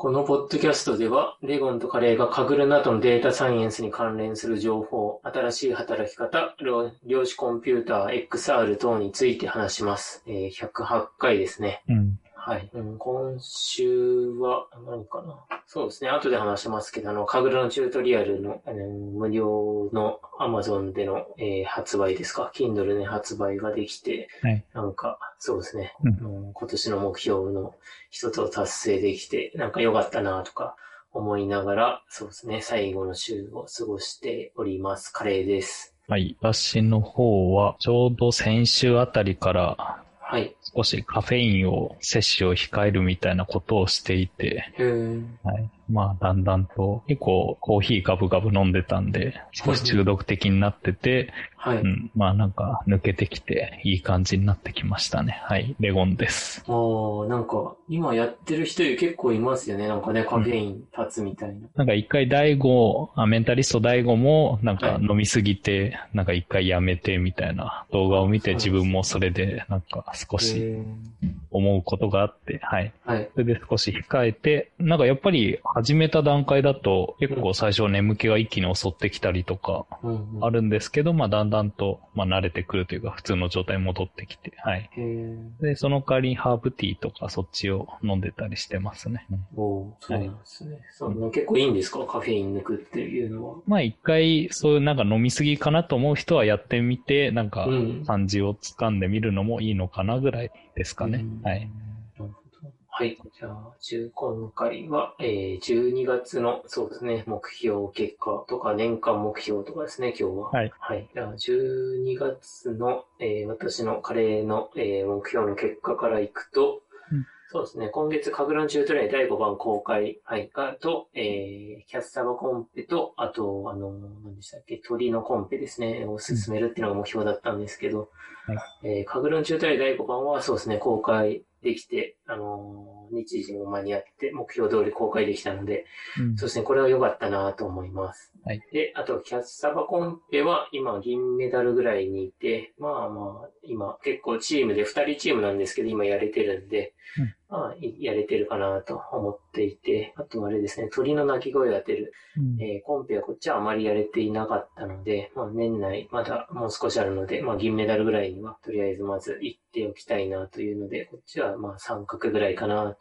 このポッドキャストでは、レゴンとカレーがカグルなどのデータサイエンスに関連する情報、新しい働き方、量子コンピューター、XR 等について話します。えー、108回ですね。うん。はい。うん、今週は、何かな？そうですね。後で話しますけど、あの、カグルのチュートリアルの、あの無料の Amazon での、えー、発売ですか？Kindle で発売ができて、はい、なんか、そうですね、うん、今年の目標の一つを達成できて、なんか良かったなとか思いながら、そうですね。最後の週を過ごしております。カレーです。はい。私の方は、ちょうど先週あたりから、はい。少しカフェインを摂取を控えるみたいなことをしていて、はい。まあ、だんだんと、結構コーヒーガブガブ飲んでたんで、少し中毒的になってて、はい。うん。まあ、なんか、抜けてきて、いい感じになってきましたね。はい。レゴンです。ああ、なんか、今やってる人結構いますよね。なんかね、カフェイン立つみたいな。うん、なんか一回大悟、あ、メンタリスト大悟も、なんか飲みすぎて、はい、なんか一回やめてみたいな動画を見て、自分もそれで、なんか少し思うことがあって、はい。はい。それで少し控えて、なんかやっぱり始めた段階だと結構最初眠気が一気に襲ってきたりとかあるんですけど、まあだんだんと、まあ慣れてくるというか普通の状態に戻ってきて、はい。で、その代わりにハーブティーとかそっちを飲んでたりしてますね。おそうなんですね。はい、そう結構いいんですか？カフェイン抜くっていうのは。まあ一回そういうなんか飲みすぎかなと思う人はやってみて、なんか感じをつかんでみるのもいいのかなぐらいですかね。はい。はい。じゃあ、今回は、えー、12月の、そうですね、目標結果とか、年間目標とかですね、今日は。はい。はい。じゃあ、12月の、えー、私のカレーの、えー、目標の結果からいくと、そうですね。今月、カグランチュートレイ第5番公開、はい、が、と、えー、キャスサバコンペと、あと、あの、何でしたっけ、鳥のコンペですね、を進めるっていうのが目標だったんですけど、はい、えー、カグランチュートレイ第5番は、そうですね、公開できて、あのー、日時も間に合って、目標通り公開できたので、うん、そうですね、これは良かったなと思います。はい。で、あと、キャッサバコンペは今銀メダルぐらいにいて、まあまあ、今結構チームで、二人チームなんですけど、今やれてるんで、うん、まあ、やれてるかなと思っていて、あとあれですね、鳥の鳴き声を当てる、うん、えー、コンペはこっちはあまりやれていなかったので、まあ年内まだもう少しあるので、まあ銀メダルぐらいにはとりあえずまず行っておきたいなというので、こっちはまあ三角ぐらいかなと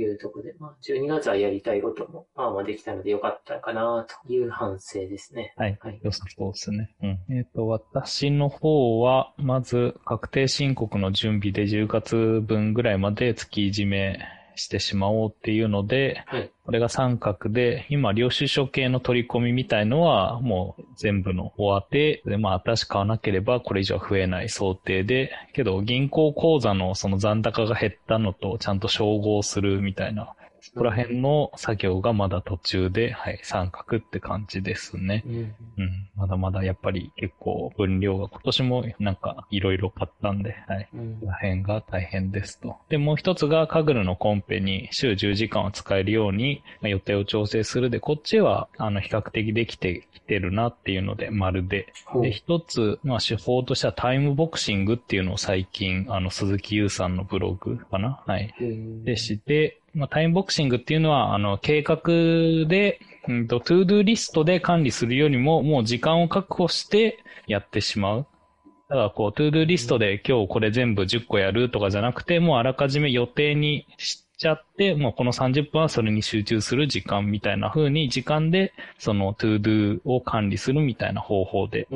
いうところで、まあ、12月はやりたいことも、まあまあできたのでよかったかな、という反省ですね。はい。はい。よさそうですね。うん。えっ、ー、と、私の方は、まず、確定申告の準備で10月分ぐらいまで月いじめしてしまおうっていうので、はい、これが三角で、今、領収書系の取り込みみたいのは、もう全部の終わって、で、まあ、新しく買わなければこれ以上増えない想定で、けど、銀行口座のその残高が減ったのとちゃんと照合するみたいなそこら辺の作業がまだ途中で、はい、三角って感じですね。うん、うん、まだまだやっぱり結構分量が今年もなんかいろいろ買ったんで、はい。うん、この辺が大変ですと。で、もう一つがカグルのコンペに週10時間を使えるように予定を調整するで、こっちはあの比較的できてきてるなっていうので、丸で。で、一つ、まあ手法としてはタイムボクシングっていうのを最近、あの鈴木優さんのブログかな？はい。でして、まあ、タイムボクシングっていうのは、あの、計画で、うんと、 ToDoリストで管理するよりも、もう時間を確保してやってしまう。だからこう、 ToDoリストで今日これ全部10個やるとかじゃなくて、もうあらかじめ予定にしちゃって、もうこの30分はそれに集中する時間みたいな風に時間でその ToDoを管理するみたいな方法で。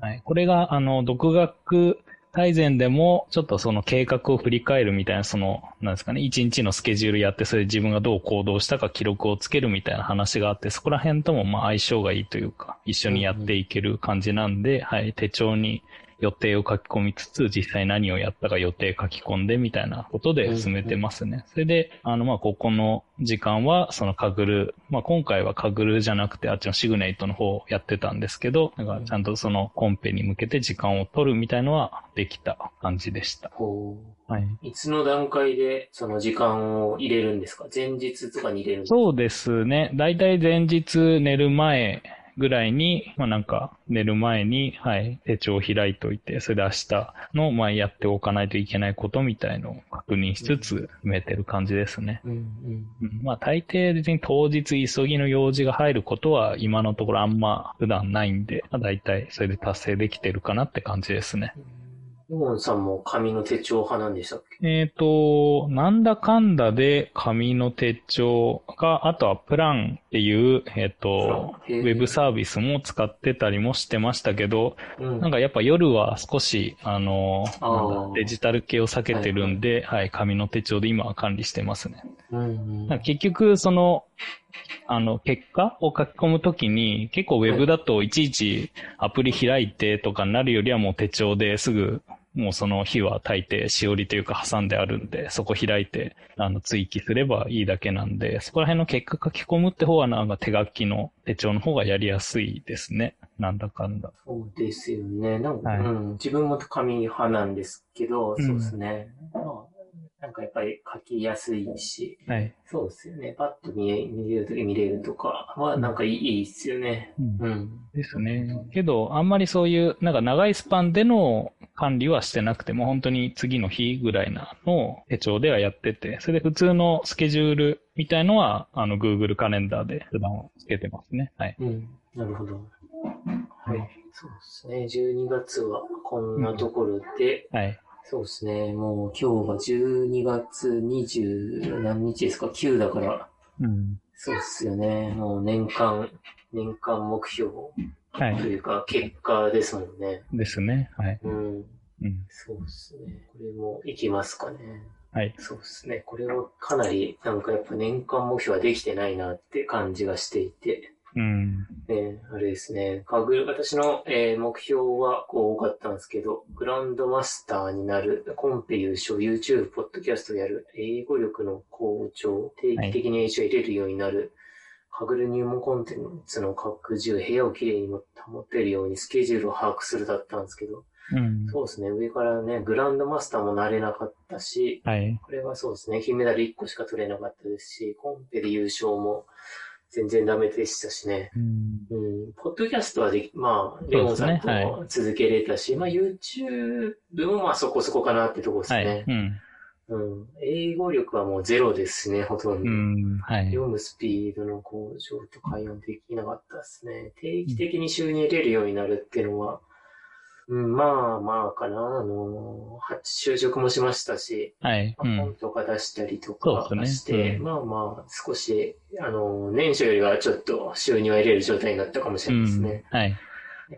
はい、これがあの、独学大前でも、ちょっとその計画を振り返るみたいな、その、なんですかね、一日のスケジュールやって、それで自分がどう行動したか記録をつけるみたいな話があって、そこら辺ともまあ相性がいいというか、一緒にやっていける感じなんで、はい、手帳に予定を書き込みつつ、実際何をやったか予定書き込んでみたいなことで進めてますね。それで、あの、まあ、ここの時間は、そのカグル、まあ、今回はカグルじゃなくて、あっちのシグネイトの方をやってたんですけど、だからちゃんとそのコンペに向けて時間を取るみたいのはできた感じでした。はい。いつの段階でその時間を入れるんですか？前日とかに入れるんですか？そうですね。だいたい前日寝る前ぐらいに、まあなんか寝る前に、はい、手帳を開いといて、それで明日の、まあやっておかないといけないことみたいのを確認しつつ、埋めてる感じですね。うんうん、まあ大抵別に当日急ぎの用事が入ることは今のところあんま普段ないんで、まあ大体それで達成できてるかなって感じですね。うんヨモンさんも紙の手帳派なんでしたっけ？えっ、ー、と、なんだかんだで紙の手帳が、あとはプランっていう、えっ、ー、と、ウェブサービスも使ってたりもしてましたけど、うん、なんかやっぱ夜は少し、あの、デジタル系を避けてるんで、はい、はいはい、紙の手帳で今は管理してますね。うんうん、結局、その、あの、結果を書き込むときに、結構ウェブだといちいちアプリ開いてとかになるよりはもう手帳ですぐもうその日は大抵しおりというか挟んであるんで、そこ開いて、あの、追記すればいいだけなんで、そこら辺の結果書き込むって方はなんか手書きの手帳の方がやりやすいですね。なんだかんだ。そうですよね。なんか、はい、うん、自分も紙派なんですけど、そうですね。うん、まあなんかやっぱり書きやすいし、はい。そうですよね。パッと見え見れるとき見れるとかは、なんかいい,、いいですよね。うん。うん、ですね。けど、あんまりそういう、なんか長いスパンでの管理はしてなくても、本当に次の日ぐらいなの手帳ではやってて、それで普通のスケジュールみたいのは、あの、Google カレンダーで普段つけてますね。はい。うん。なるほど。はい。そうですね。12月はこんなところで、うん、はい。そうですね。もう今日が12月20何日ですか ?9 だから。うん。そうですよね。もう年間、年間目標はい。というか、結果ですもんね。ですね。はい。うん。うん。そうですね。これもいきますかね。はい。そうですね。これはかなり、なんかやっぱ年間目標はできてないなって感じがしていて。うん。ね、あれですね。かぐ、私の、えー、目標はこう多かったんですけど、グランドマスターになる、コンペ優勝、YouTube、ポッドキャストやる、英語力の向上、定期的に英書入れるようになる、はいかぐる入門コンテンツの拡充、部屋をきれいに保てるようにスケジュールを把握するだったんですけど、うん、そうですね。上からね、グランドマスターもなれなかったし、はい、これはそうですね。金メダル1個しか取れなかったですし、コンペで優勝も全然ダメでしたしね。うん。うん、ポッドキャストはでまあ、レオンさんとも続けれたし、ねはい、まあ YouTube もまあそこそこかなってとこですね。はい、うんうん。英語力はもうゼロですね、ほとんど。うん、はい。読むスピードの向上と会話できなかったですね。定期的に収入得れるようになるっていうのは、うん、まあまあかな。あの、就職もしましたし、はい。うん、本とか出したりとかして、ねうん、まあまあ少し、あの、年初よりはちょっと収入は得れる状態になったかもしれないですね。うん、はい。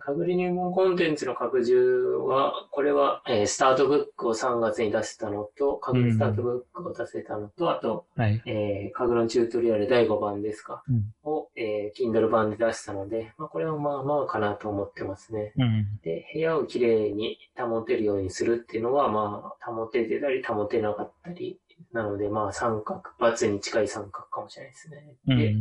かぐり入門コンテンツの拡充は、これは、えー、スタートブックを3月に出せたのと、かぐりスタートブックを出せたのと、うん、あと、はい、えー、かぐろのチュートリアル第5番ですか、うん、を、えー、Kindle 版で出したので、まあ、これはまあまあかなと思ってますね。うん、で、部屋をきれいに保てるようにするっていうのは、まあ、保ててたり保てなかったり、なので、まあ、三角、×に近い三角かもしれないですね。で、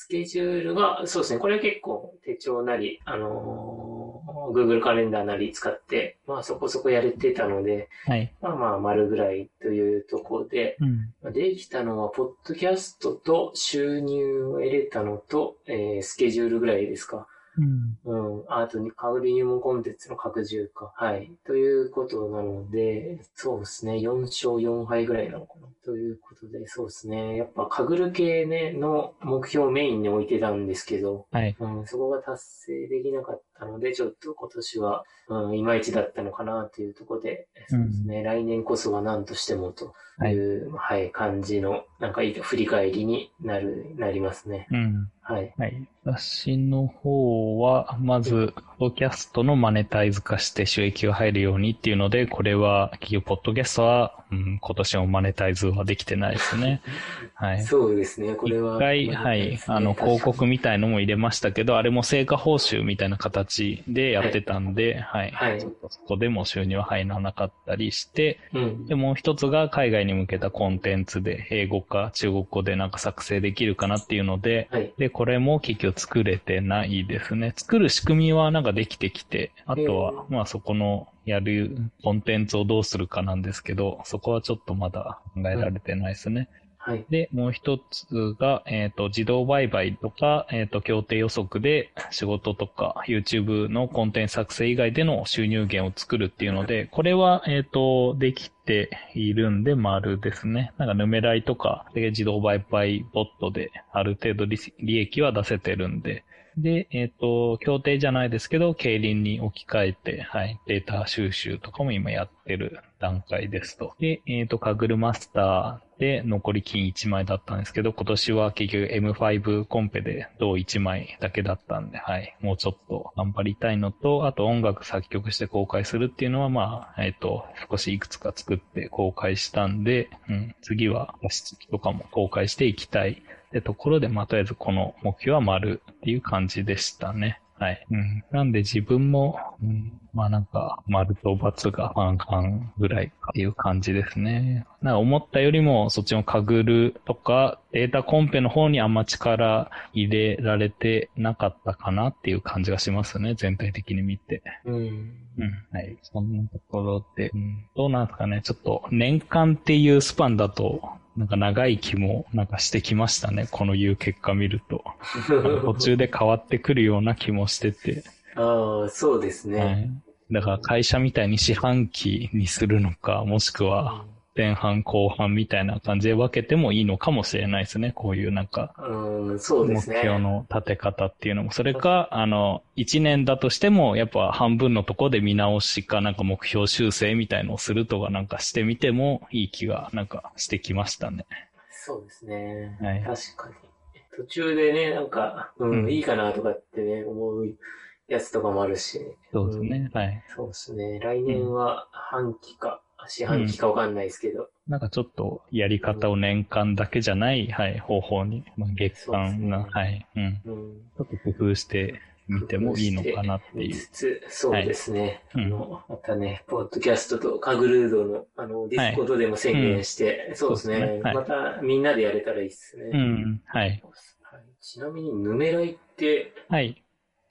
スケジュールが、そうですね、これは結構手帳なり、あのー、Google カレンダーなり使って、まあそこそこやれてたので、はい、まあまあ丸ぐらいというところで、うん、できたのは、ポッドキャストと収入を得れたのと、えー、スケジュールぐらいですか。うん。うん。あと、カグリ入門コンテンツの拡充か。はい。ということなので、そうですね。4勝4敗ぐらいなのかな。ということで、そうですね。やっぱ、カグル系ね、の目標をメインに置いてたんですけど、はい。うん、そこが達成できなかったので、ちょっと今年は、うん、いまいちだったのかなというところで、そうですね。うん、来年こそは何としてもという、はい、はい、感じの、なんかいい振り返りになる、なりますね。うん。はい。はい。私の方は、まず、ポッドキャストのマネタイズ化して収益が入るようにっていうので、これは、企業ポッドキャストは、うん、今年もマネタイズはできてないですね。はい。そうですね、これは。一回、はい、あの、広告みたいのも入れましたけど、あれも成果報酬みたいな形でやってたんで、はい。はい。ちょっとそこでも収入は入らなかったりして、うん、で、もう一つが海外に向けたコンテンツで、英語か中国語でなんか作成できるかなっていうので、はい、で、これも結局作れてないですね。作る仕組みはなんかできてきて、あとは、まあそこのやるコンテンツをどうするかなんですけど、そこはちょっとまだ考えられてないですね。はい。で、もう一つが、えっ、と、自動売買とか、えっ、と、協定予測で仕事とか、YouTube のコンテンツ作成以外での収入源を作るっていうので、これは、えっ、と、できているんで、丸ですね。なんか、ヌメライとか、自動売買ボットで、ある程度利益は出せてるんで、で、えっ、と、協定じゃないですけど、競輪に置き換えて、はい、データ収集とかも今やってる段階ですと。で、えっ、と、カグルマスターで残り金1枚だったんですけど、今年は結局 M5 コンペで銅1枚だけだったんで、はい、もうちょっと頑張りたいのと、あと音楽作曲して公開するっていうのは、まあ、えっ、と、少しいくつか作って公開したんで、うん、次は、加湿器とかも公開していきたい。ってところで、まあ、とりあえずこの目標は丸っていう感じでしたね。はい。うん。なんで自分も、うん、まあなんか、丸と×が半々ぐらいっていう感じですね。なんか思ったよりも、そっちのカグルとか、データコンペの方にあんま力入れられてなかったかなっていう感じがしますね。全体的に見て。うん。うん。はい。そんなところで、うん、どうなんですかね。ちょっと、年間っていうスパンだと、なんか長い気もなんかしてきましたね。このいう結果見ると。途中で変わってくるような気もしてて。ああ、そうですね。はいだから会社みたいに四半期にするのか、もしくは前半後半みたいな感じで分けてもいいのかもしれないですね。こういうなんか、うんそうですね。目標の立て方っていうのも。それか、あの、1年だとしても、やっぱ半分のとこで見直しか、なんか目標修正みたいのをするとかなんかしてみてもいい気がなんかしてきましたね。そうですね。はい確かに。途中でね、なんか、うん、うんいいかなとかってね、思うやつとかもあるし。そうですね。はい。そうですね。来年は半期か、四半期かわかんないですけど。なんかちょっとやり方を年間だけじゃない、はい、方法に、まあ、月間な、そうですねはい、うん。うん。ちょっと工夫してみてもいいのかなっていう。見つつ、そうですね。はいあの、またね、ポッドキャストとカグルードの、あの、 Discord でも宣言して、そうですねそうですねはいまたみんなでやれたらいいっすね。うん、はい。はいちなみに、ヌメライって、はい。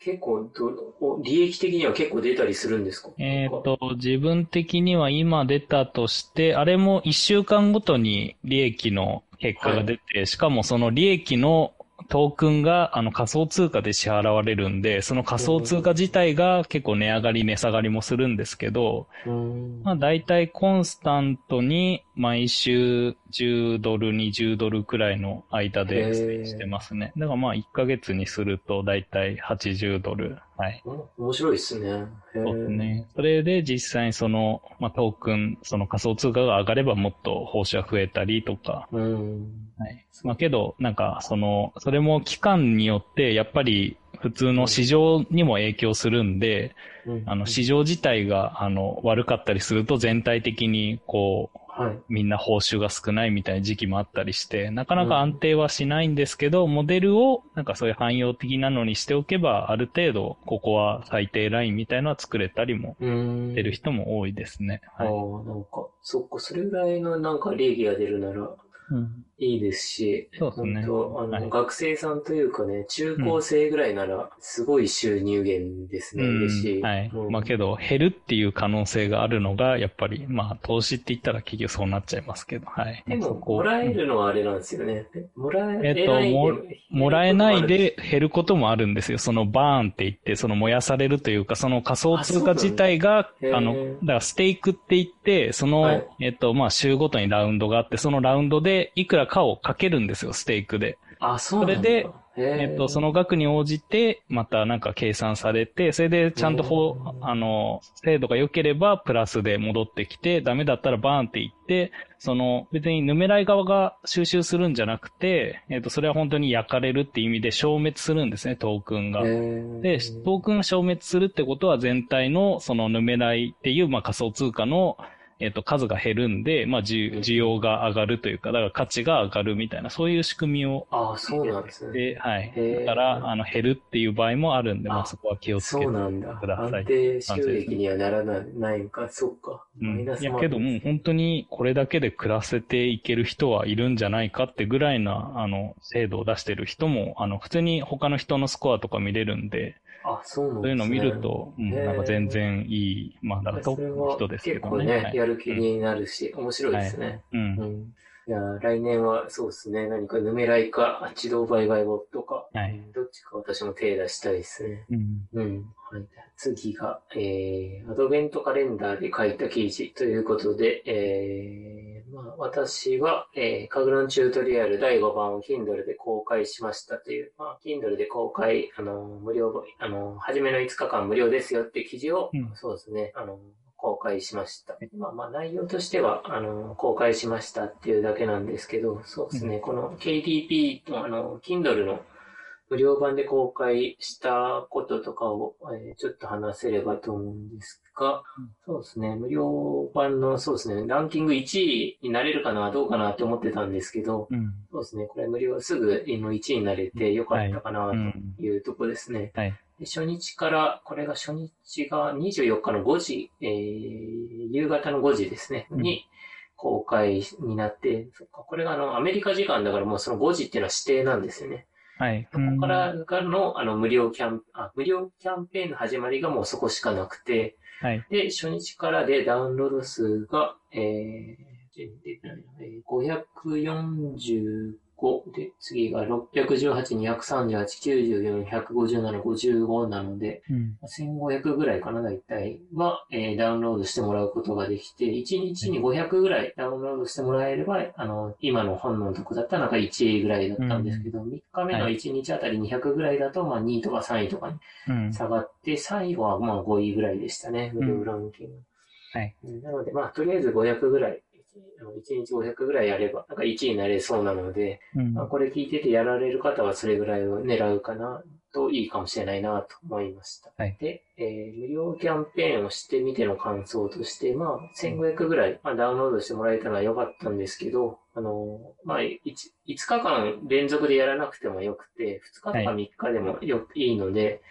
結構どお、利益的には結構出たりするんですか？えっ、と、自分的には今出たとして、あれも1週間ごとに利益の結果が出て、しかもその利益のトークンがあの仮想通貨で支払われるんで、その仮想通貨自体が結構値上がり値下がりもするんですけど、うんまあ大体コンスタントに毎週10ドル、20ドルくらいの間でしてますね。だからまあ1ヶ月にすると大体80ドル。はい。お面白いっすね。そうですね。それで実際にその、まあ、トークン、その仮想通貨が上がればもっと報酬が増えたりとか。うん。はい。まあけど、なんか、その、それも期間によって、やっぱり普通の市場にも影響するんで、うんあの、市場自体が、あの、悪かったりすると全体的に、こう、はい。みんな報酬が少ないみたいな時期もあったりして、なかなか安定はしないんですけど、モデルをなんかそういう汎用的なのにしておけば、ある程度ここは最低ラインみたいのは作れたりもうん。してる人も多いですね。ああ、はい。なんか、そっか、それぐらいのなんか利益が出るならうんいいですし、そうですね。学生さんというかね、中高生ぐらいなら、すごい収入源ですね、うん。嬉しい。はい。う。んまあけど、減るっていう可能性があるのが、やっぱり、まあ、投資って言ったら結局そうなっちゃいますけど、はい。でも、もらえるのはあれなんですよね。もらええっとないでももらえない減るで減ることもあるんですよ。そのバーンって言って、その燃やされるというか、その仮想通貨自体が、あの、だからステークって言って、その、はい。えっと、まあ、週ごとにラウンドがあって、そのラウンドでいくらかをかけるんですよ、ステークで。あ、そうなんだ。それでええっと、その額に応じて、またなんか計算されて、それでちゃんとほうんう、あの、精度が良ければプラスで戻ってきて、ダメだったらバーンって言って、その、別にヌメライ側が収集するんじゃなくて、えっと、それは本当に焼かれるって意味で消滅するんですね、トークンが。で、トークンが消滅するってことは全体のそのヌメライっていう、まあ、仮想通貨の、えっと、数が減るんで、まあ、需需要が上がるというか、だから価値が上がるみたいな、そういう仕組みをああ、そうなんですね。で、はい。だから、あの、減るっていう場合もあるんで、まああそこは気をつけてそうなんだ。ください安。定収益にはならないないのか、そっか。うん。いや、けどもう本当にこれだけで暮らせていける人はいるんじゃないかってぐらいな、あの、制度を出してる人も、あの、普通に他の人のスコアとか見れるんで、あ、そうなんですね。そういうのを見ると、うん、なんか全然いい、まあ、だからトップの人ですけどね。結構ね、はいやる気になるし、面白いですね。うんうんいや、来年はそうですね。何かヌメライか、自動売買ボットか。はいうんどっちか私も手出したいですね。うん。うん。はい、次が、えー、アドベントカレンダーで書いた記事ということで、えー、まあ、私は、えー、カグランチュートリアル第5番を Kindle で公開しましたという、まあ、Kindle で公開、あの、無料、あの、初めの5日間無料ですよって記事を、うんそうですね、あの、公開しました。まあまあ内容としては、あの、公開しましたっていうだけなんですけど、そうですね、この KDP のあの、Kindle の無料版で公開したこととかを、えーちょっと話せればと思うんですが、うんそうですね、無料版の、そうですね、ランキング1位になれるかな、どうかなって思ってたんですけど、うん。そうですね、これ無料すぐの1位になれてよかったかなはいうんというとこですね。はい。で初日から、これが初日が24日の5時、えー、夕方の5時ですね、うんに公開になって、そっか、これがあの、アメリカ時間だからもうその5時っていうのは指定なんですよね。はい。そこからがの、あの、無料キャン、あ、無料キャンペーンの始まりがもうそこしかなくて、はい。で、初日からでダウンロード数が、えー、でえー545で、次が618、238、94、157、55なので、うん。1500ぐらいかな、大体は、えーダウンロードしてもらうことができて、1日に500ぐらいダウンロードしてもらえれば、あの、今の本のとこだったらなんか1位ぐらいだったんですけど、3日目の1日あたり200ぐらいだと、まあ2位とか3位とかにうん。下がって、最後はまあ5位ぐらいでしたね、無料ランキング。はい。うん。なので、まあ、とりあえず500ぐらい、1日500ぐらいやれば、なんか1位になれそうなので、うんまあ、これ聞いててやられる方はそれぐらいを狙うかな、といいかもしれないなと思いました。はいで、えー無料キャンペーンをしてみての感想として、まあ、1500ぐらい、まあ、ダウンロードしてもらえたのは良かったんですけど、あのーまあ、5, 5日間連続でやらなくてもよくて、2日とかは3日でもよ、い、いので、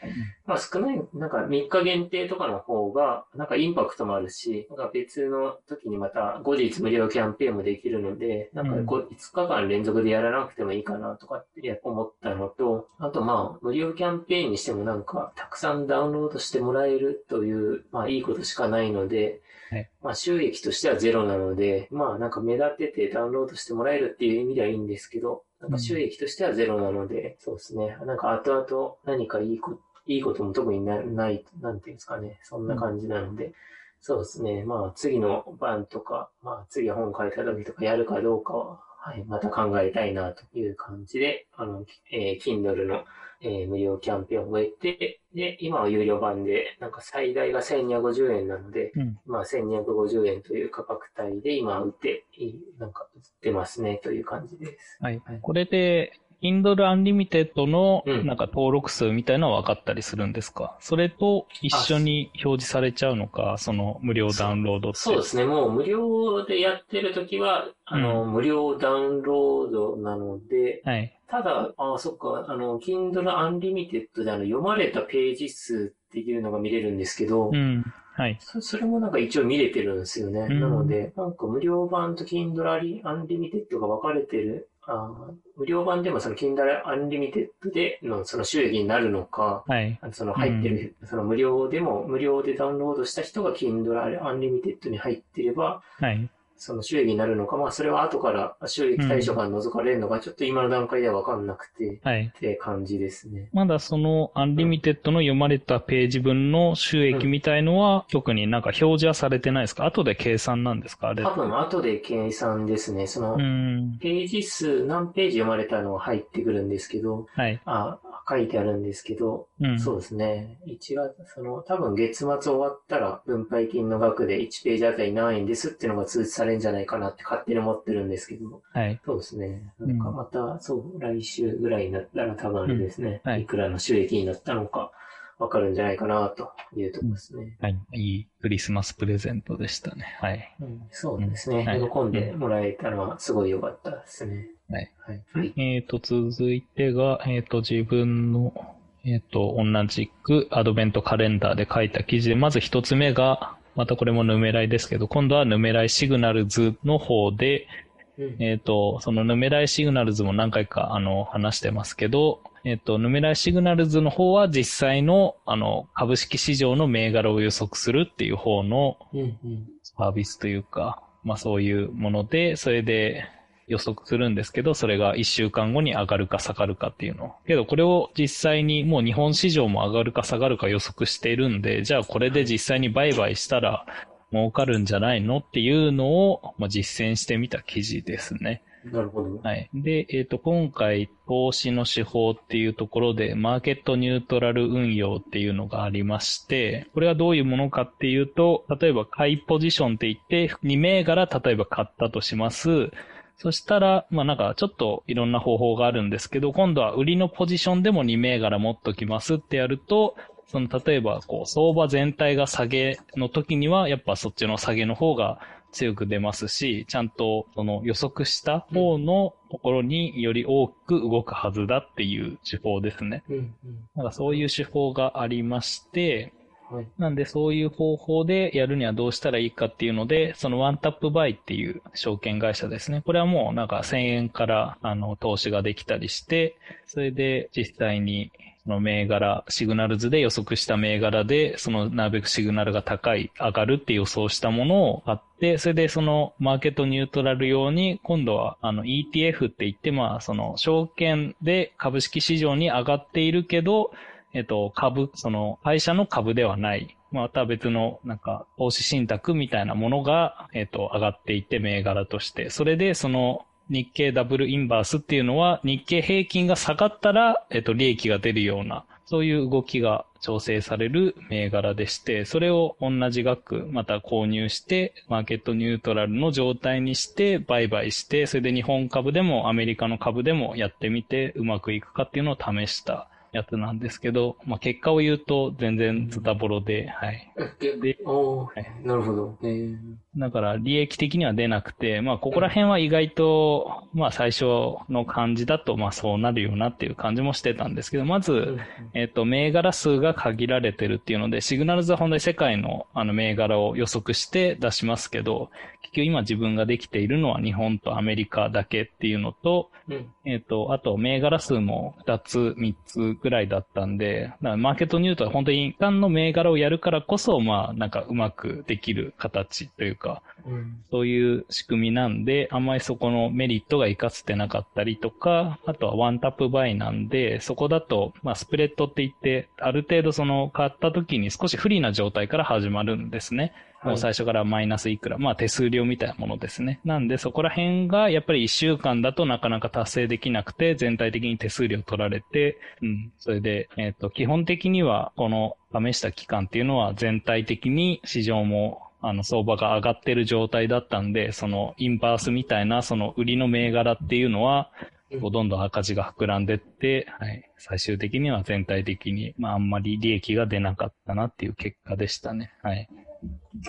まあ少ない、なんか3日限定とかの方が、なんかインパクトもあるし、なんか別の時にまた後日無料キャンペーンもできるので、なんかこう5日間連続でやらなくてもいいかなとかって思ったのと、あとまあ無料キャンペーンにしてもなんかたくさんダウンロードしてもらえるという、まあいいことしかないので、はいまあ収益としてはゼロなので、まあなんか目立っててダウンロードしてもらえるっていう意味ではいいんですけど、なんか収益としてはゼロなので、そうですね。なんか後々何かいいこといいことも特になない、なんていうんですかね。そんな感じなので、そうですね。まあ次の番とか、まあ次本書いた時とかやるかどうかは、はい、また考えたいなという感じで、あの、えー Kindle の、えー無料キャンペーンを終えて、で、今は有料版で、なんか最大が1250円なので、うん。まあ1250円という価格帯で今売って、なんか売ってますねという感じです。はいはい。これで、Kindle Unlimited のうんなんか登録数みたいなのは分かったりするんですか、それと一緒に表示されちゃうのか、その無料ダウンロードって。そうですね。もう無料でやってるときは、あの、無料ダウンロードなので、はい。ただ、あ、そっか、あの、Kindle Unlimited であの、読まれたページ数っていうのが見れるんですけど、うん。はい。そそれもなんか一応見れてるんですよね。うんなので、なんか無料版と Kindle Unlimited が分かれてる、あ無料版でもその Kindle Unlimited でのその収益になるのか、はい。その入ってる、その無料でも、無料でダウンロードした人が Kindle Unlimited に入ってれば、はい。その収益になるのか、まあそれは後から収益対象から除かれるのか、ちょっと今の段階では分かんなくて、はい。って感じですね。まだその Unlimited の読まれたページ分の収益みたいのは、特になんか表示はされてないですか？後で計算なんですか？あれ。多分後で計算ですね。そのう、ん。ページ数、何ページ読まれたのは入ってくるんですけど、はい。あ、書いてあるんですけど、うん。そうですね。1月、その、多分月末終わったら分配金の額で1ページあたり何円ですっていうのが通知されるんじゃないかなって勝手に思ってるんですけど、はい。そうですね。うなんんかまた、そう、来週ぐらいになったら多分あれですね。うんはいいくらの収益になったのかわかるんじゃないかなというところですね。はい。いいクリスマスプレゼントでしたね。はい。うんそうですね。はい喜んでもらえたのはすごい良かったですね。はい。はい。はい。えっ、と、続いてが、えっ、と、自分の、えっ、と、同じくアドベントカレンダーで書いた記事で、まず一つ目が、またこれも Numerai ですけど、今度は Numerai Signals の方で、うんえっ、と、その Numerai Signals も何回か、あの、話してますけど、えっ、と、 Numerai Signals の方は実際の、あの、株式市場の銘柄を予測するっていう方のうんうん。サービスというか、まあそういうもので、それで、予測するんですけど、それが1週間後に上がるか下がるかっていうの。けどこれを実際にもう日本市場も上がるか下がるか予測しているんで、じゃあこれで実際に売買したら儲かるんじゃないのっていうのを、まあ、実践してみた記事ですね。なるほど。はい。で、えっ、ー、と、今回、投資の手法っていうところで、マーケットニュートラル運用っていうのがありまして、これはどういうものかっていうと、例えば買いポジションって言って、2銘柄例えば買ったとします。そしたら、まあなんかちょっといろんな方法があるんですけど、今度は売りのポジションでも2銘柄持っときますってやると、その例えばこう相場全体が下げの時にはやっぱそっちの下げの方が強く出ますし、ちゃんとその予測した方のところにより多く動くはずだっていう手法ですね。うんうん、なんかそういう手法がありまして、はい、なんでそういう方法でやるにはどうしたらいいかっていうので、そのワンタップバイっていう証券会社ですね。これはもうなんか1000円からあの投資ができたりして、それで実際にその銘柄、シグナル図で予測した銘柄で、そのなるべくシグナルが高い、上がるって予想したものを買って、それでそのマーケットニュートラル用に、今度はあの ETF って言って、まあその証券で株式市場に上がっているけど、えっと、株、その会社の株ではない。また別の、なんか、投資信託みたいなものが、えっと、上がっていて、銘柄として。それで、その、日経ダブルインバースっていうのは、日経平均が下がったら、えっと、利益が出るような、そういう動きが調整される銘柄でして、それを同じ額また購入して、マーケットニュートラルの状態にして、売買して、それで日本株でもアメリカの株でもやってみて、うまくいくかっていうのを試したやつなんですけど、まあ、結果を言うと全然ズタボロで、はい。で、おはい、なるほど。えー、だから利益的には出なくて、まあ、ここら辺は意外と、まあ、最初の感じだと、まあ、そうなるよなっていう感じもしてたんですけど、まず、えっ、と、銘柄数が限られてるっていうので、シグナルズは本当に世界のあの銘柄を予測して出しますけど、結局今自分ができているのは日本とアメリカだけっていうのと、うん、えっ、と、あと銘柄数も2つ、3つぐらいだったんで、マーケットニュートは本当に一貫の銘柄をやるからこそ、まあ、なんかうまくできる形というか、うん、そういう仕組みなんで、あんまりそこのメリットが活かせてなかったりとか、あとはワンタップバイなんで、そこだと、まあ、スプレッドって言って、ある程度その買った時に少し不利な状態から始まるんですね。もう最初からマイナスいくら、まあ手数料みたいなものですね。なんでそこら辺がやっぱり一週間だとなかなか達成できなくて、全体的に手数料取られて、うん。それで、えっ、ー、と、基本的にはこの試した期間っていうのは全体的に市場もあの、相場が上がってる状態だったんで、その、インバースみたいな、その、売りの銘柄っていうのは、どんどん赤字が膨らんでって、はい。最終的には全体的に、まあ、あんまり利益が出なかったなっていう結果でしたね。はい。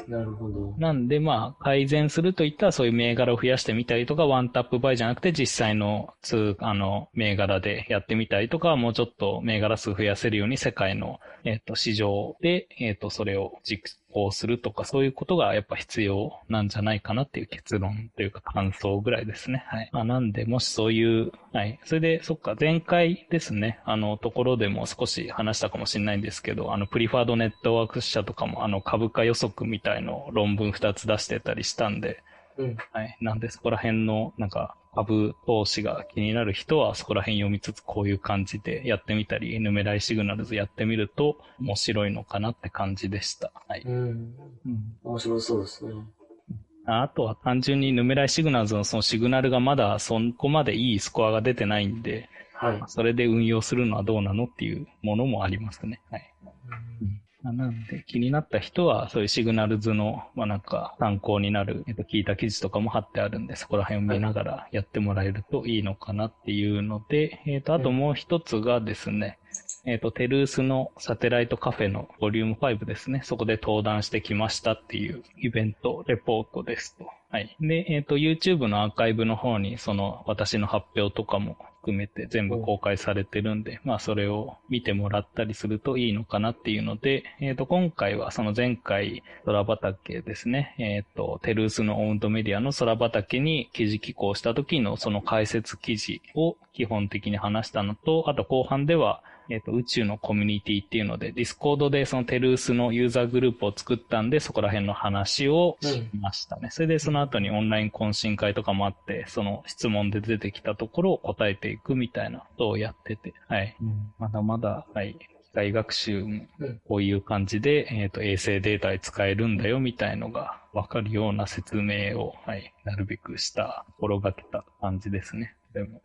なるほど。なんで、まあ、改善するといったら、そういう銘柄を増やしてみたりとか、ワンタップバイじゃなくて、実際の通、あの、銘柄でやってみたりとか、もうちょっと銘柄数増やせるように、世界の、えっ、ー、と、市場で、えっ、ー、と、それを実行するとか、そういうことがやっぱ必要なんじゃないかなっていう結論というか感想ぐらいですね。はい。まあ、なんで、もしそういう、はい。それで、そっか、前回ですね、あの、ところでも少し話したかもしれないんですけど、あの、プリファードネットワーク社とかも、あの、株価予測みたいの論文2つ出してたりしたんで、うん。はい。なんで、そこら辺の、なんか、株投資が気になる人はそこら辺読みつつこういう感じでやってみたり、ヌメライシグナルズやってみると面白いのかなって感じでした。はい。うん。うん、面白そうですね。あとは単純にヌメライシグナルズのそのシグナルがまだそこまでいいスコアが出てないんで、はい。それで運用するのはどうなのっていうものもありますね。はい。うんなんで、気になった人は、そういうシグナル図の、まあなんか、参考になる、えっと、聞いた記事とかも貼ってあるんで、そこら辺を見ながらやってもらえるといいのかなっていうので、えっと、あともう一つがですね、えっ、と、テルースのサテライトカフェのボリューム5ですね。そこで登壇してきましたっていうイベント、レポートですと。はい。で、えっ、と、YouTube のアーカイブの方に、その、私の発表とかも含めて全部公開されてるんで、まあそれを見てもらったりするといいのかなっていうので、えっ、ー、と、今回はその前回、空畑ですね、えっ、ー、と、テルースのオウンドメディアの空畑に記事寄稿した時のその解説記事を基本的に話したのと、あと後半では、えっ、と、宇宙のコミュニティっていうので、 Discord でその Tellus のユーザーグループを作ったんで、そこら辺の話をしましたね。それでその後にオンライン懇親会とかもあって、その質問で出てきたところを答えていくみたいなことをやってて、はい。まだまだ、はい。機械学習もうんこういう感じで、えっ、と、衛星データで使えるんだよみたいのがわかるような説明を、はい。なるべくした、心がけた感じですね。でも。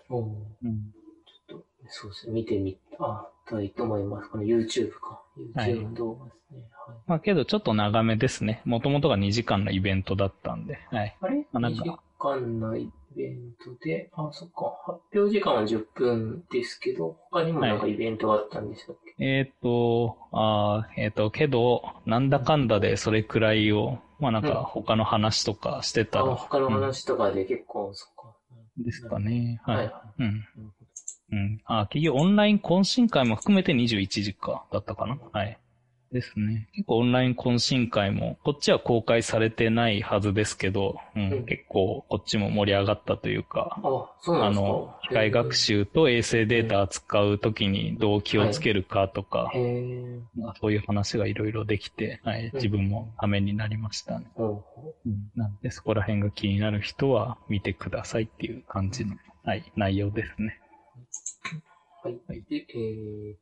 そうですね。見てみあたいと思います。この YouTube か。はい YouTube の動画ですね。はい。まあけどちょっと長めですね。もともとが2時間のイベントだったんで。はい。あれ？あなん ?2 か時間のイベントで、あ、そっか。発表時間は10分ですけど、他にもなんかイベントがあったんでしたっけ、えっ、と、あーえっ、と、けど、なんだかんだでそれくらいを、まあなんうんか他の話とかしてたあ、ら、他の話とかで結構、そっか。うんですかね。は。はいい。はうん。うん。あ、結局オンライン懇親会も含めて21時か、だったかな？はい。ですね。結構オンライン懇親会も、こっちは公開されてないはずですけど、うん、うん結構こっちも盛り上がったというか、あ、そうなんですか？あの、機械学習と衛星データ扱うときにどう気をつけるかとか、へえ。まあそういう話がいろいろできて、はい、自分もためになりましたね。ほうほうん、なんで、そこら辺が気になる人は見てくださいっていう感じの、はい、内容ですね。うはい。で、えー、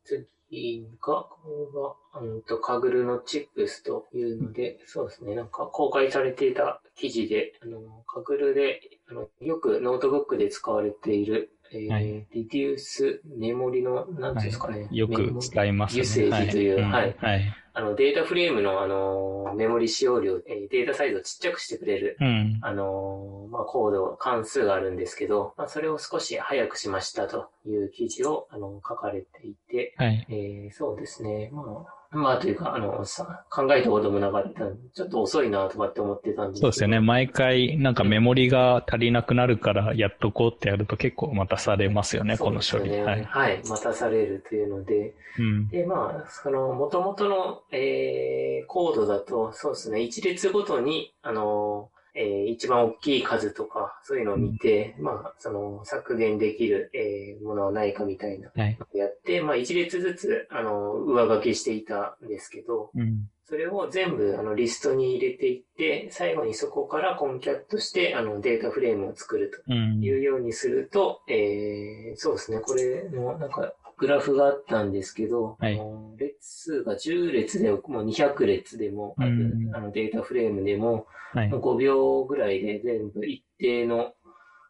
次が、これが、うんと、 Kaggle の Tips というので、そうですね、なんか公開されていた記事で、あの、 Kaggle で、あの、よくノートブックで使われている、えーはい reduce memory の、なんていうんですかね。よく使いますね。 usage というははいい。はい。あの、データフレームの、あの、メモリ使用量、えーデータサイズをちっちゃくしてくれる、うん。あの、まあ、コード、関数があるんですけど、まあ、それを少し早くしましたという記事を、あの、書かれていて、はい。えーそうですね。まあ、まあ、というか、あの、さ、考えたこともなかったちょっと遅いなとかって思ってたんですけどそうですよね。。毎回、なんかメモリが足りなくなるからやっとこうってやると結構またされますよね、この処理。ねはい。はい。待たされるというので、うん。で、まあ、その、元々の、えー、コードだと、そうですね、一列ごとに、あの、えー一番大きい数とか、そういうのを見て、まあ、その、削減できる、えーものはないかみたいな、はい。やって、まあ、一列ずつ、あの、上書きしていたんですけど、うん。それを全部、あの、リストに入れていって、最後にそこからコンキャットして、あの、データフレームを作ると。うん。いうようにすると、えー、そうですね、これの、なんか、グラフがあったんですけど、はい列数が10列でも、もう200列でも、あるうんあのデータフレームでも、はいもう。5秒ぐらいで全部一定の、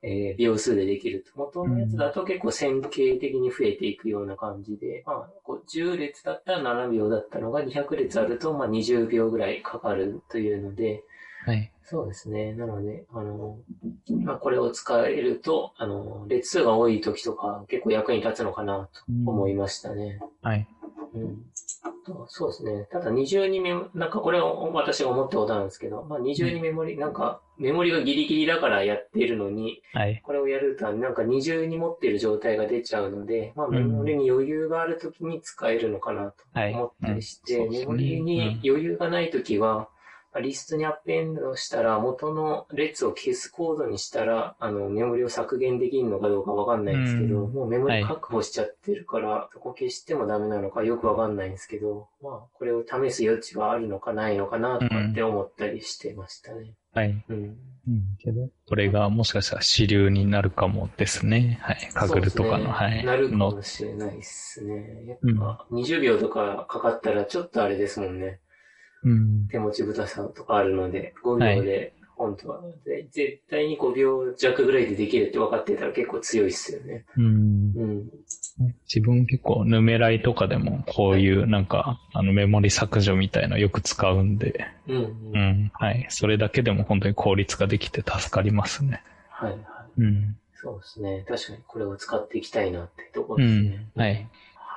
えー秒数でできると。元のやつだと結構線形的に増えていくような感じで、まあ、こう10列だったら7秒だったのが200列あると、まあ20秒ぐらいかかるというので、はい。そうですね。なので、あの、まあ、これを使えると、あの、列数が多い時とか結構役に立つのかなと思いましたね。はい。うん。とそうですね。ただ二重にメモ、なんかこれを私が思ったことなんですけど、まあ二重にメモリ、なんかメモリがギリギリだからやっているのに、はい。これをやるとなんか二重に持っている状態が出ちゃうので、まあんメモリに余裕がある時に使えるのかなとはい。思ったりして、メモリに余裕がないときは、まあリストにアップエンドしたら、元の列を消すコードにしたら、あの、メモリを削減できるのかどうかわかんないんですけど、うんもうメモリはい確保しちゃってるから、そこ消してもダメなのかよくわかんないんですけど、まあ、これを試す余地はあるのかないのかなとかって思ったりしてましたね。はい。うん。うん。けど、これがもしかしたら主流になるかもですね。はい。カグルとかの、ねはい。なるかのもしれないですね。やっうんぱ、20秒とかかかったらちょっとあれですもんね。うん。手持ちぶたさとかあるので、5秒で、本当は、で絶対に5秒弱ぐらいでできるって分かってたら結構強いっすよね。うん。うん。自分結構ヌメライとかでもこういうなんか、あのメモリ削除みたいのよく使うんで、うん、ううん。ん。はい。それだけでも本当に効率化できて助かりますね。はいはい。うん。そうですね。確かにこれを使っていきたいなってとこうろですねん。。はい。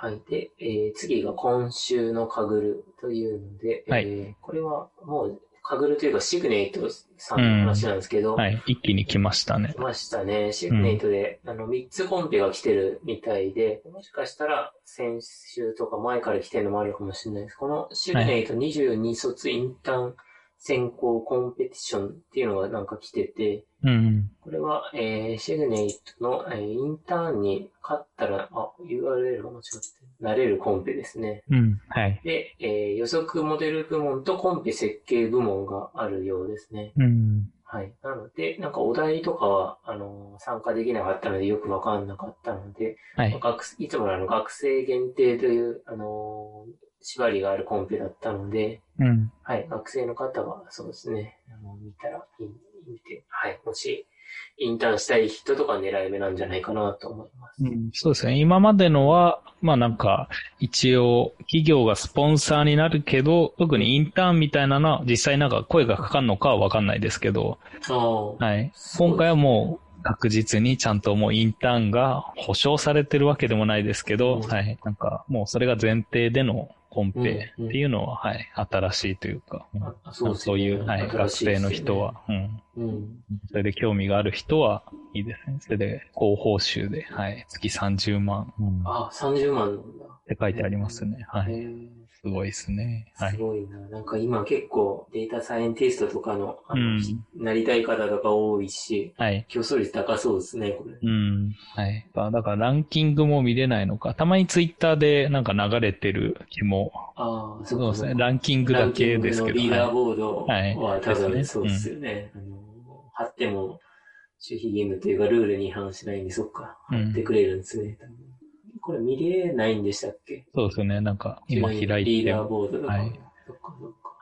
はい。で、えー次が今週のカグルというので、はいえーこれはもう、カグルというかシグネイトさんの話なんですけど、はい。一気に来ましたね来。ましたね。シグネイトで、あの、3つコンペが来てるみたいで、もしかしたら先週とか前から来てるのもあるかもしれないです。このシグネイト22卒インターン選考コンペティションっていうのがなんか来てて、うん。これは、えー、シグネイトの、えーインターンに勝ったら、あ、URL が間違って、なれるコンペですね。うん。はい。で、えー予測モデル部門とコンペ設計部門があるようですね。うん。はい。なので、なんかお題とかは、あのー参加できなかったのでよくわかんなかったので、はい。学いつもの学生限定という、あのー縛りがあるコンペだったので、うん。はい、学生の方はそうですね、見たらいい、見て、はい、もし、インターンしたい人とか狙い目なんじゃないかなと思います。うんそうですね。今までのは、まあなんか、一応、企業がスポンサーになるけど、特にインターンみたいなのは、実際なんか声がかかるのかはわかんないですけど、はい。今回はもう、確実にちゃんともうインターンが保証されてるわけでもないですけど、うんはい。なんか、もうそれが前提でのコンペっていうのは、はい。新しいというか、そうそういう、はい。学生の人は、うん。うん。それで興味がある人はいいですね。それで、高報酬で、はい。月30万。うんあ、30万なんだ。って書いてありますね。はい。すごいですね。はい。すごいな。なんか今結構データサイエンティストとかの、あのうんなりたい方とか多いし、はい。競争率高そうですね、これ。うん。はい。まあだからランキングも見れないのか。たまにツイッターでなんか流れてる気も。ああ、そうですね。ランキングだけですけど。ランキングのリーダーはいボードはいは多分そうですよね。あの貼っても守秘義務というかルールに違反しないんで、そっか。うん貼ってくれるんですね。多分これ見れないんでしたっけ？そうですよね。なんか今開いてリーダーボードとか。はい。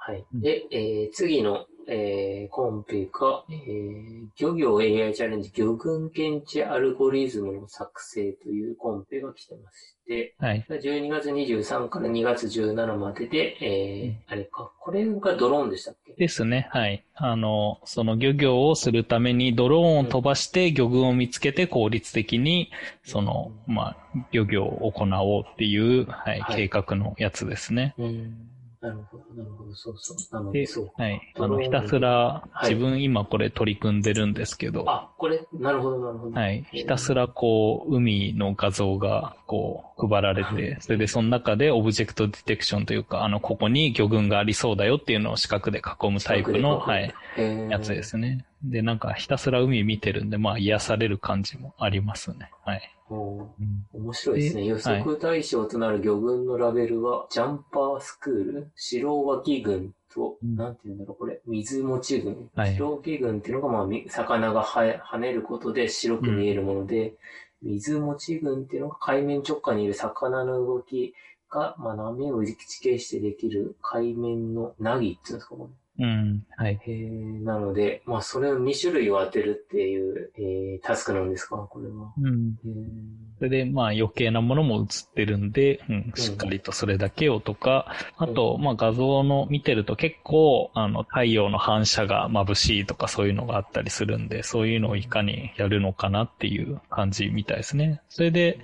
はい。うんで、えー次の、えーコンペが、えー漁業 AI チャレンジ魚群検知アルゴリズムの作成というコンペが来てまして、はい。12月23から2月17までで、えーあれか、これがドローンでしたっけ？ですね。はい。あの、その漁業をするためにドローンを飛ばして魚群を見つけて効率的に、その、まあ、漁業を行おうっていう、はい、はい計画のやつですね。うん。なるほど、なるほど、そうそう。なのでで、そう。、はい。あの、ひたすら、はい自分今これ取り組んでるんですけど、あ、これ、なるほど、なるほど。はい。ひたすらこう、海の画像がこう、配られて、それでその中でオブジェクトディテクションというか、あの、ここに魚群がありそうだよっていうのを四角で囲むタイプの、はい、いやつで。すね。で、なんかひたすら海見てるんで、まあ癒される感じもありますね。はい。お面白いですね。予測対象となる魚群のラベルは、ジャンパースクール、白脇群と、うんなんて言うんだろう、これ、水持ち群。はい白脇群っていうのが、まあみ、魚がは跳ねることで白く見えるもので、水持ち群っていうのが海面直下にいる魚の動きが、まあ、波を打ち消してできる海面のナギっていうんですか、これ。うん。はい。へーなので、まあ、それを2種類を当てるっていう、えータスクなんですか、これは。うん。へーそれで、まあ余計なものも映ってるんで、うん、しっかりとそれだけをとか、あと、まあ画像の見てると結構、あの、太陽の反射が眩しいとかそういうのがあったりするんで、そういうのをいかにやるのかなっていう感じみたいですね。それで、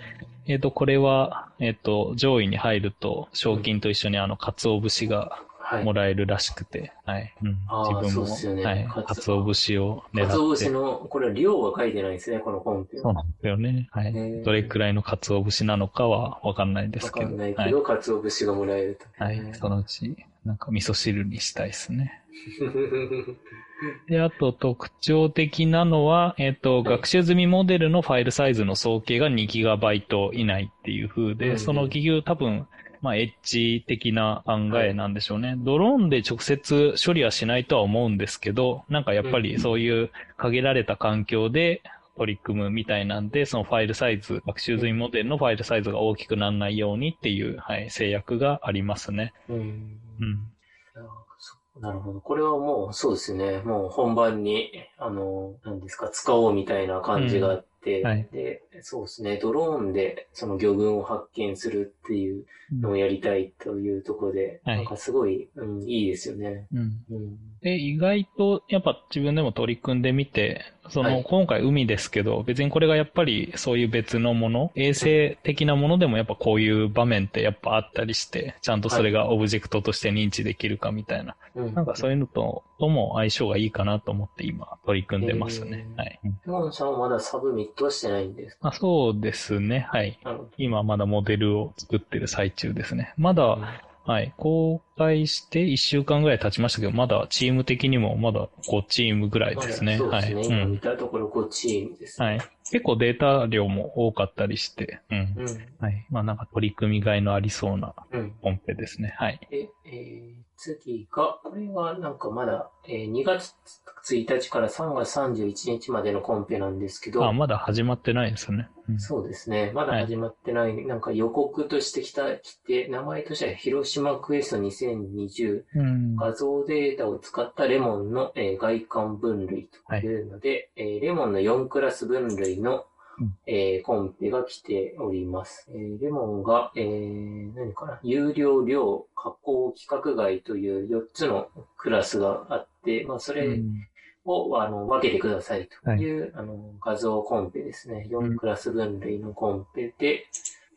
えっ、と、これは、えっ、と、上位に入ると、賞金と一緒にあの、鰹節がはい。もらえるらしくて、はい。うん、あー自分も、ねはい。かつ鰹節を狙って。鰹節の、これは量が書いてないですね、このコンペは。そうなんですよね。はい。どれくらいの鰹節なのかはわかんないでわすけど。かんないはいけど、鰹節がもらえると。はい。そのうち、なんか味噌汁にしたいですね。で、あと特徴的なのは、えっ、と、学習済みモデルのファイルサイズの総計が 2GB 以内っていう風で、うんうんその企業多分、まあ、エッジ的な考えなんでしょうね。ドローンで直接処理はしないとは思うんですけど、なんかやっぱりそういう限られた環境で取り組むみたいなんで、そのファイルサイズ、学習済みモデルのファイルサイズが大きくならないようにっていう、はい、制約がありますね。うんうん。なるほど。これはもう、そうですね。もう本番に、あの、何ですか、使おうみたいな感じがはいで、そうですね。ドローンでその魚群を発見するっていうのをやりたいというところで、はいなんかすごい、うん、いいですよね。うん。うん。で、意外と、やっぱ自分でも取り組んでみて、その、はい今回海ですけど、別にこれがやっぱりそういう別のもの、衛生的なものでもやっぱこういう場面ってやっぱあったりして、ちゃんとそれがオブジェクトとして認知できるかみたいな。うん。なんかそういうのと、とも相性がいいかなと思って今取り組んでますね。はい。レモンさんはまだサブミットはしてないんですか？あそうですね。はい。今まだモデルを作ってる最中ですね。まだ、はい、公開して1週間ぐらい経ちましたけど、まだチーム的にもまだ5チームぐらいですね。そうですね。はい。今見うん。たところ5チームですね。はい。結構データ量も多かったりして、うん。うん。はい。まあなんか取り組みがいのありそうなうん。コンペですね。はい。で、えー、次が、これはなんかまだ、えー2月1日から3月31日までのコンペなんですけど、あ、まだ始まってないですね。うんそうですね。まだ始まってない、なんか予告としてきた、来て、名前としては広島クエスト2020うん。画像データを使ったレモンの、えー外観分類というので、えーレモンの4クラス分類の、うんえーコンペが来ております。えーレモンが、えー何かな、有料、量、加工、規格外という4つのクラスがあって、まあ、それうんを、あの分けてくださいという、あの画像コンペですね。4クラス分類のコンペで、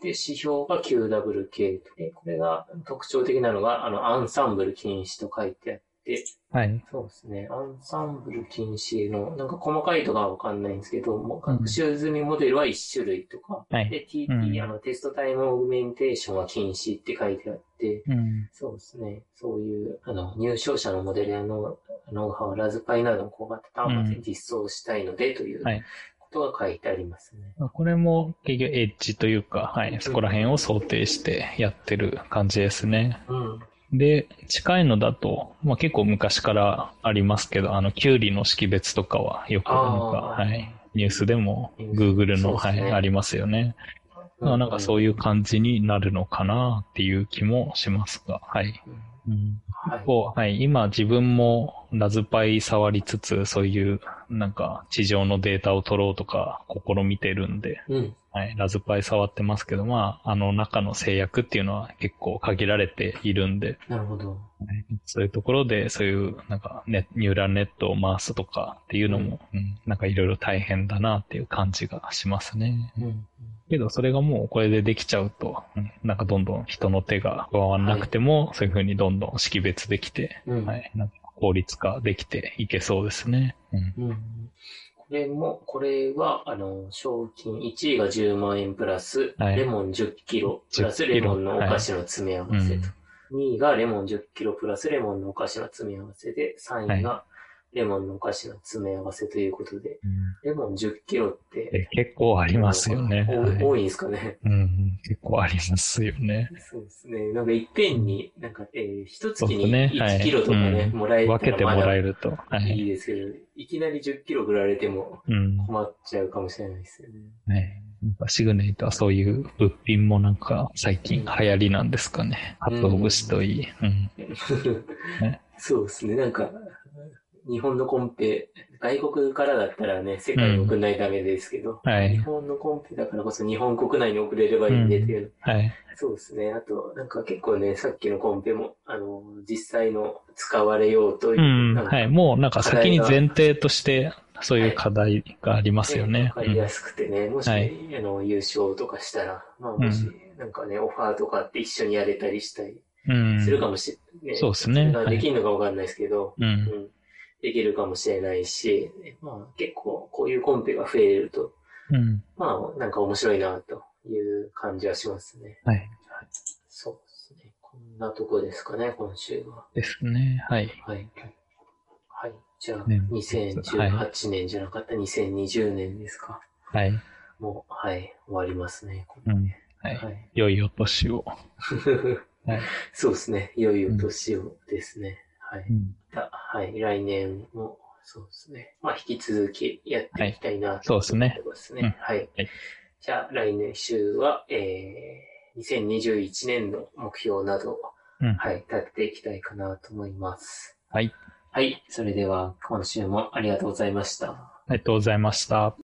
で、指標が QWK と。で、これが特徴的なのが、あの、アンサンブル禁止と書いてあって、はい。そうですね。アンサンブル禁止の、なんか細かいとかはわかんないんですけど、もう学習済みモデルは1種類とか、はいで、TT、うんあの、テストタイムオグメンテーションは禁止って書いてあって、うん。そうですね。そういう、あの、入賞者のモデルやノノウハウ、ラズパイなどの小型端末で実装したいのでというはいことが書いてありますね。これも結局エッジというか、はい。そこら辺を想定してやってる感じですね。うん。で、近いのだと、まあ結構昔からありますけど、あの、キュウリの識別とかはよくなんか、はい。ニュースでも、ニュース Google の、ねはい、ありますよね。まあなんかそういう感じになるのかなっていう気もしますが、はい。うん。うんはい。こう、はい、今自分もラズパイ触りつつ、そういうなんか地上のデータを取ろうとか試みてるんで、うん。はい、ラズパイ触ってますけど、まあ、あの中の制約っていうのは結構限られているんで、なるほど。はいそういうところで、そういうなんかネニューラルネットを回すとかっていうのも、うんなんかいろいろ大変だなっていう感じがしますね。うん。けど、それがもうこれでできちゃうと、うんなんかどんどん人の手が加わらなくても、そういうふうにどんどん識別できて、うん。はい、なんか効率化できていけそうですね。うん。うん。これも、これは、あの、賞金1位が10万円プラス、はいレモン10キロプラス10キロレモンのお菓子の詰め合わせと。2位がレモン10キロプラスレモンのお菓子の詰め合わせで、3位がレモンのお菓子の詰め合わせということで、レモン10キロって、え結構ありますよね。多はいんですかね。うんうん、結構ありますよね。そうですね。なんかいっぺんに、なんか、えー、一月にねはい1キロとかね、うんもらえ分けてもらえるると。はいい。いですけど、いきなり10キロ振られてもうん。困っちゃうかもしれないですよね。ねなんかシグネイトはそういう物品もなんか最近流行りなんですかね。鰹節といい。うん。ねそうですね。なんか、日本のコンペ、外国からだったらね、世界に送らないとダメですけど、はい日本のコンペだからこそ日本国内に送れればいいんでっていう、はい。そうですね。あと、なんか結構ね、さっきのコンペも、あの、実際の使われようというう、ん。はい。もうなんか先に前提として、そういう課題がありますよね。わかりやすくてね、もし、はいあの、優勝とかしたら、まあもし、なんかね、オファーとかあって一緒にやれたりしたりうん。するかもしれない。そうですねできるのかわかんないですけど、うん。うん、できるかもしれないし、まあ結構こういうコンペが増えると、うん。まあなんか面白いなという感じはしますね。はい。そうですね。こんなとこですかね、今週は。ですね。はい。はい。はい。じゃあ、ね2018年じゃなかった、2020年ですか？はい。もう、はい、終わりますね。うん。はい。はい。良いお年を。はい。そうですね。いよいよ年をですね。はい。うんだはい。来年も、そうですね。まあ、引き続きやっていきたいなとそうですね思ってますうんね。はい。はいじゃあ、来年週は、えー、2021年の目標などを、うんはい、立てていきたいかなと思います。はい。はい。それでは、今週もありがとうございました。ありがとうございました。